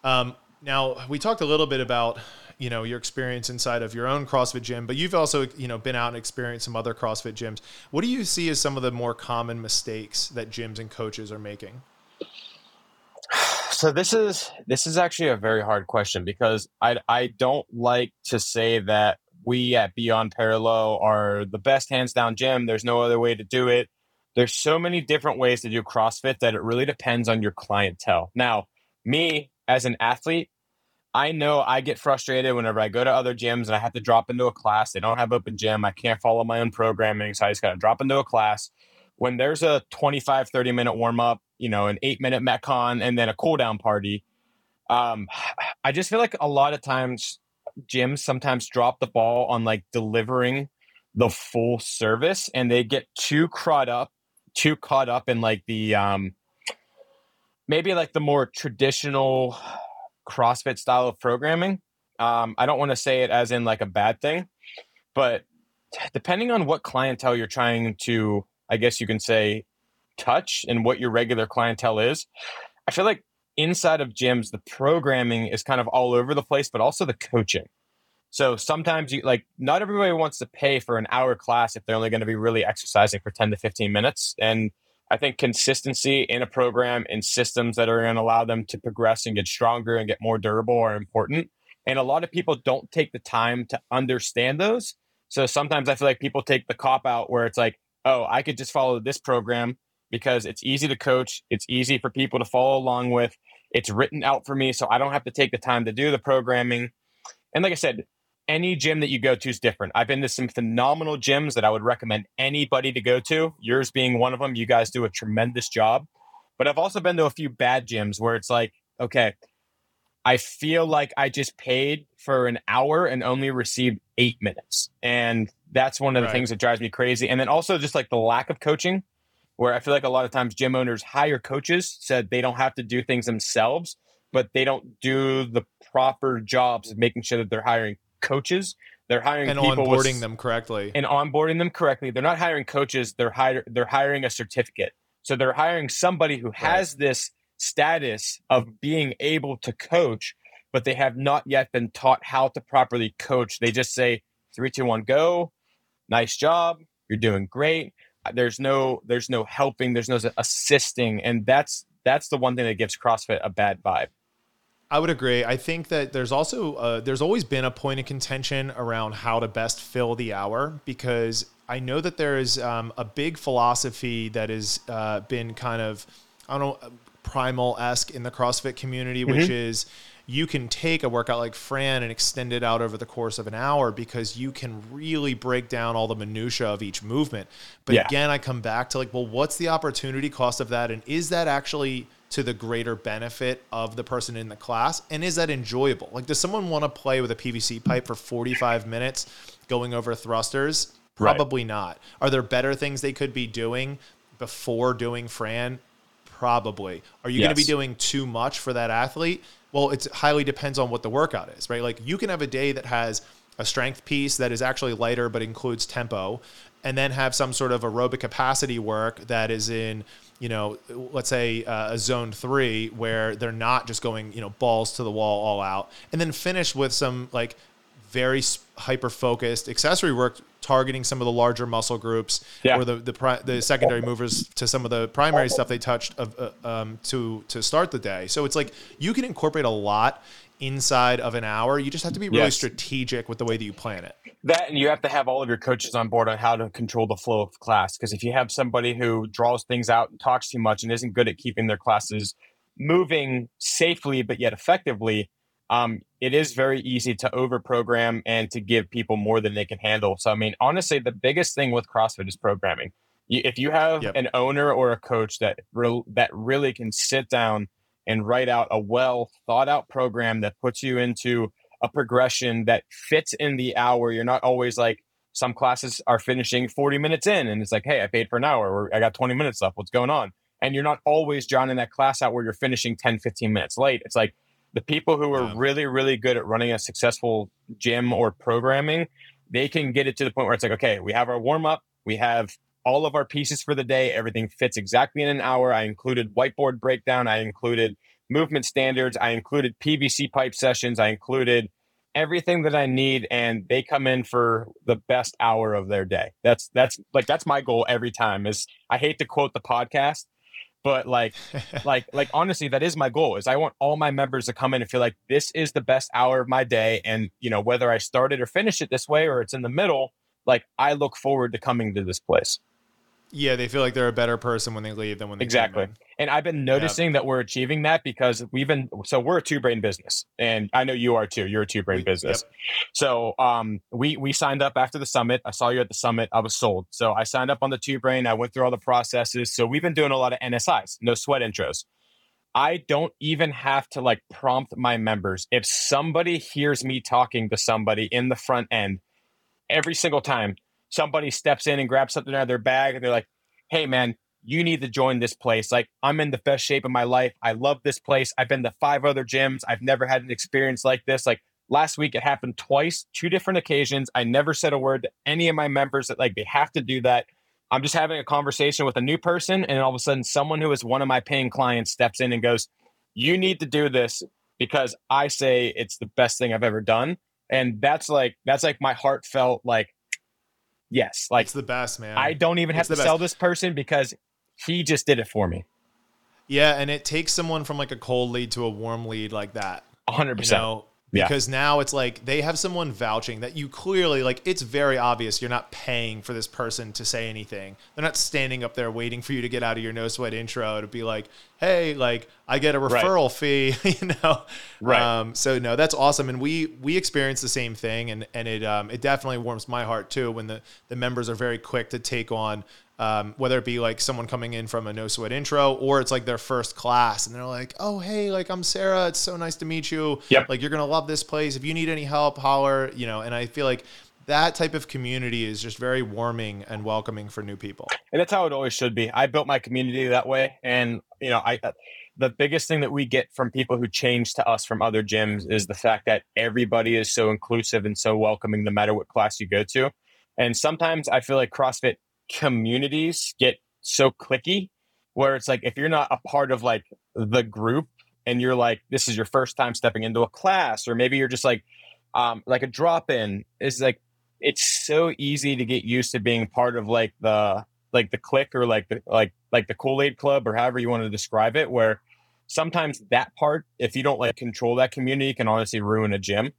Um, now we talked a little bit about you know your experience inside of your own CrossFit gym, but you've also you know been out and experienced some other CrossFit gyms. What do you see as some of the more common mistakes that gyms and coaches are making? So this is this is actually a very hard question because I I don't like to say that we at Beyond Parallel are the best hands down gym. There's no other way to do it. There's so many different ways to do CrossFit that it really depends on your clientele. Now, me as an athlete, I know I get frustrated whenever I go to other gyms and I have to drop into a class. They don't have open gym. I can't follow my own programming. So I just got to drop into a class. When there's a 25, 30 minute warm up, you know, an eight minute Metcon and then a cool down party, um, I just feel like a lot of times gyms sometimes drop the ball on like delivering the full service and they get too caught up, too caught up in like the, um, maybe like the more traditional CrossFit style of programming. Um, I don't want to say it as in like a bad thing, but depending on what clientele you're trying to, I guess you can say, touch and what your regular clientele is, I feel like inside of gyms, the programming is kind of all over the place, but also the coaching. So sometimes you like not everybody wants to pay for an hour class if they're only going to be really exercising for 10 to 15 minutes. And I think consistency in a program and systems that are going to allow them to progress and get stronger and get more durable are important. And a lot of people don't take the time to understand those. So sometimes I feel like people take the cop out where it's like, oh, I could just follow this program because it's easy to coach, it's easy for people to follow along with, it's written out for me, so I don't have to take the time to do the programming. And like I said, any gym that you go to is different. I've been to some phenomenal gyms that I would recommend anybody to go to, yours being one of them. You guys do a tremendous job. But I've also been to a few bad gyms where it's like, okay, I feel like I just paid for an hour and only received eight minutes. And that's one of the right. things that drives me crazy. And then also just like the lack of coaching, where I feel like a lot of times gym owners hire coaches, said they don't have to do things themselves, but they don't do the proper jobs of making sure that they're hiring coaches. They're hiring and people onboarding with, them correctly. And onboarding them correctly. They're not hiring coaches. They're hire, They're hiring a certificate. So they're hiring somebody who has right. this status of being able to coach, but they have not yet been taught how to properly coach. They just say three, two, one, go. Nice job. You're doing great. Uh, there's no there's no helping. There's no assisting, and that's that's the one thing that gives CrossFit a bad vibe. I would agree. I think that there's also uh, there's always been a point of contention around how to best fill the hour because I know that there is um, a big philosophy that has uh, been kind of I don't know primal esque in the CrossFit community, mm-hmm. which is you can take a workout like Fran and extend it out over the course of an hour because you can really break down all the minutia of each movement. But yeah. again, I come back to like, well, what's the opportunity cost of that, and is that actually to the greater benefit of the person in the class? And is that enjoyable? Like, does someone want to play with a PVC pipe for 45 minutes going over thrusters? Probably right. not. Are there better things they could be doing before doing Fran? Probably. Are you yes. going to be doing too much for that athlete? Well, it highly depends on what the workout is, right? Like, you can have a day that has a strength piece that is actually lighter but includes tempo, and then have some sort of aerobic capacity work that is in you know, let's say uh, a zone three where they're not just going, you know, balls to the wall all out, and then finish with some like very hyper focused accessory work targeting some of the larger muscle groups yeah. or the the, pri- the secondary movers to some of the primary stuff they touched of, uh, um, to to start the day. So it's like you can incorporate a lot inside of an hour. You just have to be really yes. strategic with the way that you plan it. That and you have to have all of your coaches on board on how to control the flow of class. Because if you have somebody who draws things out and talks too much and isn't good at keeping their classes moving safely but yet effectively, um, it is very easy to overprogram and to give people more than they can handle. So I mean, honestly, the biggest thing with CrossFit is programming. If you have yep. an owner or a coach that re- that really can sit down and write out a well thought out program that puts you into a progression that fits in the hour. You're not always like some classes are finishing 40 minutes in and it's like, hey, I paid for an hour or I got 20 minutes left. What's going on? And you're not always drowning that class out where you're finishing 10, 15 minutes late. It's like the people who are really, really good at running a successful gym or programming, they can get it to the point where it's like, okay, we have our warm up, we have all of our pieces for the day. Everything fits exactly in an hour. I included whiteboard breakdown. I included movement standards. I included PVC pipe sessions. I included everything that I need, and they come in for the best hour of their day. That's that's like that's my goal every time. Is I hate to quote the podcast, but like like like honestly, that is my goal. Is I want all my members to come in and feel like this is the best hour of my day, and you know whether I started or finish it this way or it's in the middle. Like I look forward to coming to this place. Yeah, they feel like they're a better person when they leave than when they exactly. And I've been noticing that we're achieving that because we've been so we're a two brain business, and I know you are too. You're a two brain business. Yep. So um, we we signed up after the summit. I saw you at the summit. I was sold. So I signed up on the two brain. I went through all the processes. So we've been doing a lot of NSIs, no sweat intros. I don't even have to like prompt my members. If somebody hears me talking to somebody in the front end, every single time somebody steps in and grabs something out of their bag and they're like, hey, man, you need to join this place. Like, I'm in the best shape of my life. I love this place. I've been to five other gyms. I've never had an experience like this. Like, last week it happened twice, two different occasions. I never said a word to any of my members that, like, they have to do that. I'm just having a conversation with a new person. And all of a sudden, someone who is one of my paying clients steps in and goes, You need to do this because I say it's the best thing I've ever done. And that's like, that's like my heartfelt, like, Yes, like it's the best, man. I don't even have to sell this person because he just did it for me. Yeah, and it takes someone from like a cold lead to a warm lead like that. 100%. You know, because yeah. now it's like they have someone vouching that you clearly like it's very obvious you're not paying for this person to say anything they're not standing up there waiting for you to get out of your no sweat intro to be like hey like i get a referral right. fee you know right um, so no that's awesome and we we experience the same thing and and it um, it definitely warms my heart too when the the members are very quick to take on um, whether it be like someone coming in from a no sweat intro or it's like their first class and they're like, oh, hey, like I'm Sarah. It's so nice to meet you. Yep. Like you're going to love this place. If you need any help, holler, you know, and I feel like that type of community is just very warming and welcoming for new people. And that's how it always should be. I built my community that way. And, you know, I, uh, the biggest thing that we get from people who change to us from other gyms is the fact that everybody is so inclusive and so welcoming no matter what class you go to. And sometimes I feel like CrossFit communities get so cliquey where it's like if you're not a part of like the group and you're like this is your first time stepping into a class or maybe you're just like um like a drop in is like it's so easy to get used to being part of like the like the clique or like the like like the Kool-Aid club or however you want to describe it where sometimes that part if you don't like control that community can honestly ruin a gym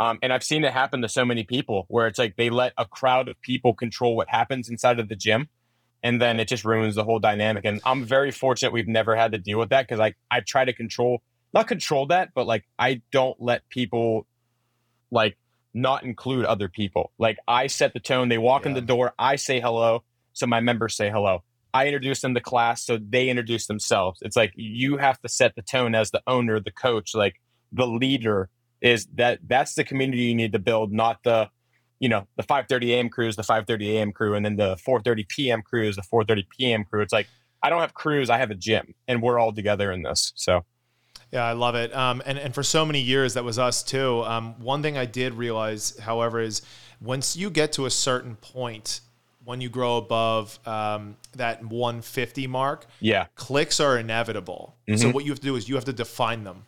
um, and I've seen it happen to so many people where it's like they let a crowd of people control what happens inside of the gym. And then it just ruins the whole dynamic. And I'm very fortunate we've never had to deal with that because I, I try to control, not control that, but like I don't let people like not include other people. Like I set the tone. They walk yeah. in the door. I say hello. So my members say hello. I introduce them to class. So they introduce themselves. It's like you have to set the tone as the owner, the coach, like the leader is that that's the community you need to build, not the you know the 5:30 a.m. crew is the 5:30 a.m. crew, and then the 4:30 p.m. crew is the 4:30 p.m. crew. It's like I don't have crews, I have a gym, and we're all together in this. So. Yeah, I love it. Um, and, and for so many years, that was us too. Um, one thing I did realize, however, is once you get to a certain point, when you grow above um, that 150 mark, yeah, cliques are inevitable. Mm-hmm. So what you have to do is you have to define them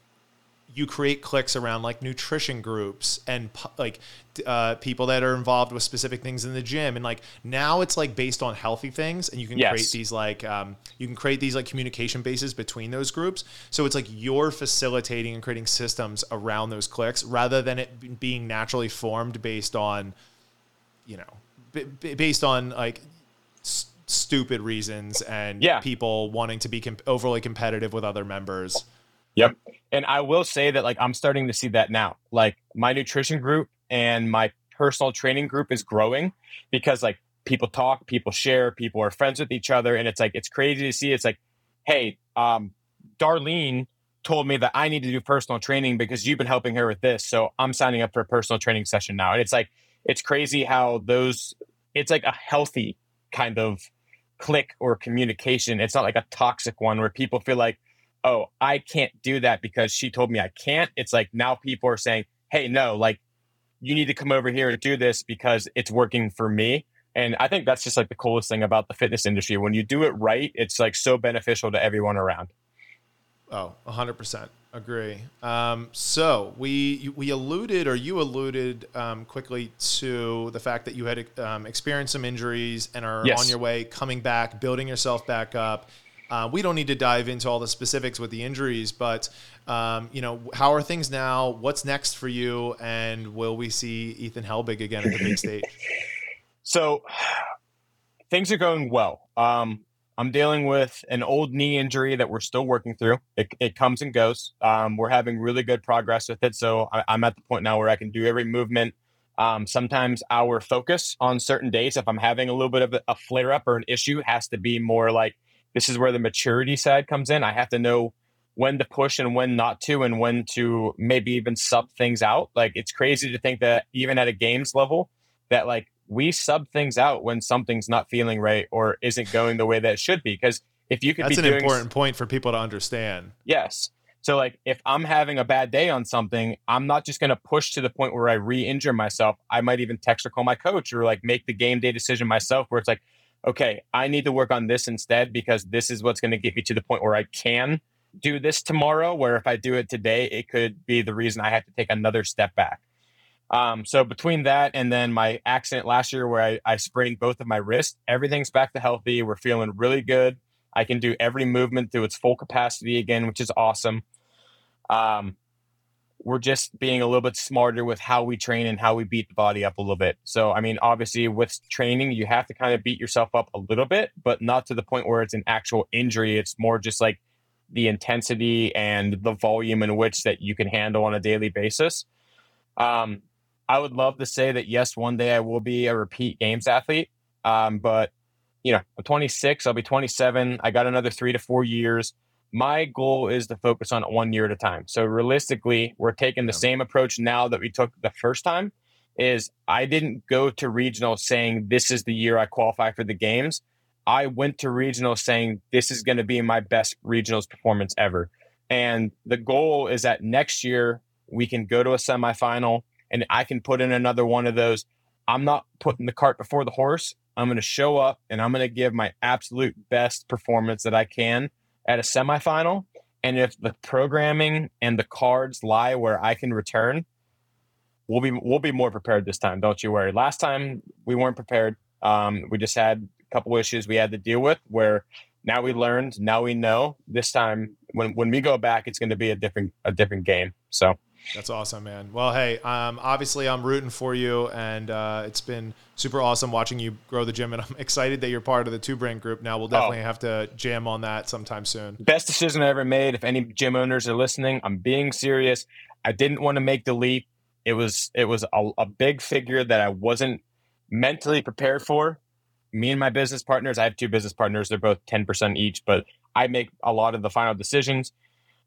you create cliques around like nutrition groups and like uh, people that are involved with specific things in the gym and like now it's like based on healthy things and you can yes. create these like um, you can create these like communication bases between those groups so it's like you're facilitating and creating systems around those cliques rather than it being naturally formed based on you know b- based on like st- stupid reasons and yeah. people wanting to be comp- overly competitive with other members Yep. And I will say that like I'm starting to see that now. Like my nutrition group and my personal training group is growing because like people talk, people share, people are friends with each other and it's like it's crazy to see it's like hey, um Darlene told me that I need to do personal training because you've been helping her with this. So I'm signing up for a personal training session now. And it's like it's crazy how those it's like a healthy kind of clique or communication. It's not like a toxic one where people feel like oh, I can't do that because she told me I can't. It's like now people are saying, hey, no, like you need to come over here and do this because it's working for me. And I think that's just like the coolest thing about the fitness industry. When you do it right, it's like so beneficial to everyone around. Oh, 100%. Agree. Um, so we we alluded, or you alluded um, quickly to the fact that you had um, experienced some injuries and are yes. on your way coming back, building yourself back up. Uh, we don't need to dive into all the specifics with the injuries, but um, you know, how are things now? What's next for you? And will we see Ethan Helbig again at the big stage? So things are going well. Um, I'm dealing with an old knee injury that we're still working through. It, it comes and goes. Um, we're having really good progress with it. So I, am at the point now where I can do every movement. Um, sometimes our focus on certain days, if I'm having a little bit of a, a flare up or an issue, has to be more like this is where the maturity side comes in. I have to know when to push and when not to, and when to maybe even sub things out. Like it's crazy to think that even at a games level, that like we sub things out when something's not feeling right or isn't going the way that it should be. Because if you could that's be an doing, important point for people to understand. Yes. So like if I'm having a bad day on something, I'm not just going to push to the point where I re-injure myself. I might even text or call my coach or like make the game day decision myself where it's like, okay, I need to work on this instead because this is what's going to get me to the point where I can do this tomorrow. Where if I do it today, it could be the reason I have to take another step back. Um, so between that and then my accident last year where I, I sprained both of my wrists, everything's back to healthy. We're feeling really good. I can do every movement through its full capacity again, which is awesome. Um, we're just being a little bit smarter with how we train and how we beat the body up a little bit. So, I mean, obviously, with training, you have to kind of beat yourself up a little bit, but not to the point where it's an actual injury. It's more just like the intensity and the volume in which that you can handle on a daily basis. Um, I would love to say that yes, one day I will be a repeat games athlete. Um, but you know, I'm 26, I'll be 27. I got another three to four years. My goal is to focus on it one year at a time. So realistically, we're taking the same approach now that we took the first time. Is I didn't go to regional saying this is the year I qualify for the games. I went to regional saying this is going to be my best regionals performance ever. And the goal is that next year we can go to a semifinal and I can put in another one of those. I'm not putting the cart before the horse. I'm going to show up and I'm going to give my absolute best performance that I can at a semifinal. And if the programming and the cards lie where I can return, we'll be we'll be more prepared this time. Don't you worry. Last time we weren't prepared. Um, we just had a couple issues we had to deal with where now we learned, now we know. This time when when we go back, it's going to be a different a different game. So that's awesome, man. Well, hey, um, obviously I'm rooting for you, and uh, it's been super awesome watching you grow the gym, and I'm excited that you're part of the Two Brain group. Now we'll oh. definitely oh. have to jam on that sometime soon. Best decision I ever made. If any gym owners are listening, I'm being serious. I didn't want to make the leap. It was it was a, a big figure that I wasn't mentally prepared for. Me and my business partners, I have two business partners. They're both 10% each, but I make a lot of the final decisions.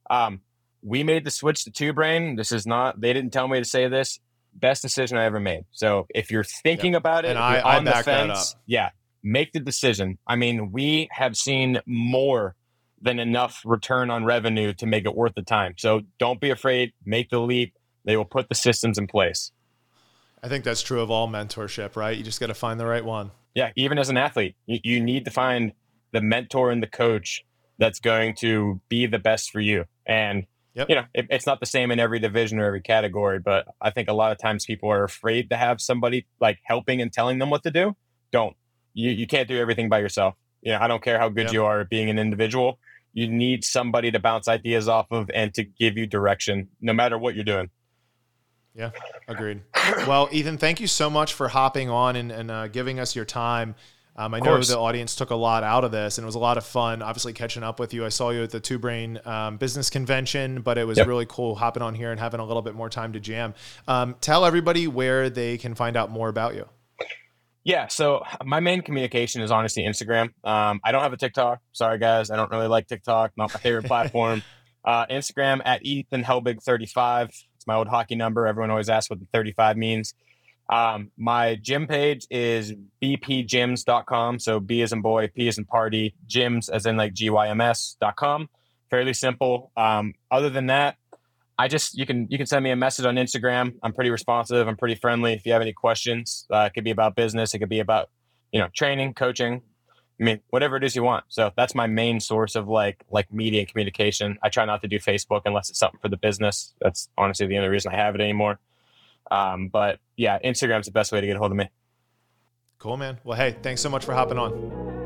Um, we made the switch to two brain. This is not, they didn't tell me to say this. Best decision I ever made. So if you're thinking yep. about it, and I, on I the fence, yeah, make the decision. I mean, we have seen more than enough return on revenue to make it worth the time. So don't be afraid, make the leap. They will put the systems in place. I think that's true of all mentorship, right? You just got to find the right one. Yeah, even as an athlete, you, you need to find the mentor and the coach that's going to be the best for you. And Yep. You know, it, it's not the same in every division or every category, but I think a lot of times people are afraid to have somebody like helping and telling them what to do. Don't. You you can't do everything by yourself. You know, I don't care how good yep. you are at being an individual. You need somebody to bounce ideas off of and to give you direction, no matter what you're doing. Yeah, agreed. well, Ethan, thank you so much for hopping on and, and uh, giving us your time. Um, I know the audience took a lot out of this, and it was a lot of fun. Obviously, catching up with you. I saw you at the Two Brain um, Business Convention, but it was yep. really cool hopping on here and having a little bit more time to jam. Um, tell everybody where they can find out more about you. Yeah, so my main communication is honestly Instagram. Um, I don't have a TikTok. Sorry, guys, I don't really like TikTok. Not my favorite platform. Uh, Instagram at Ethan Helbig 35. It's my old hockey number. Everyone always asks what the 35 means. Um, my gym page is bpgyms.com. So B as in boy, P as in party, gyms as in like GYMS.com. Fairly simple. Um, other than that, I just you can you can send me a message on Instagram. I'm pretty responsive. I'm pretty friendly. If you have any questions, uh, it could be about business. It could be about you know training, coaching. I mean, whatever it is you want. So that's my main source of like like media communication. I try not to do Facebook unless it's something for the business. That's honestly the only reason I have it anymore. Um, but yeah, Instagram's the best way to get a hold of me. Cool, man. Well, hey, thanks so much for hopping on.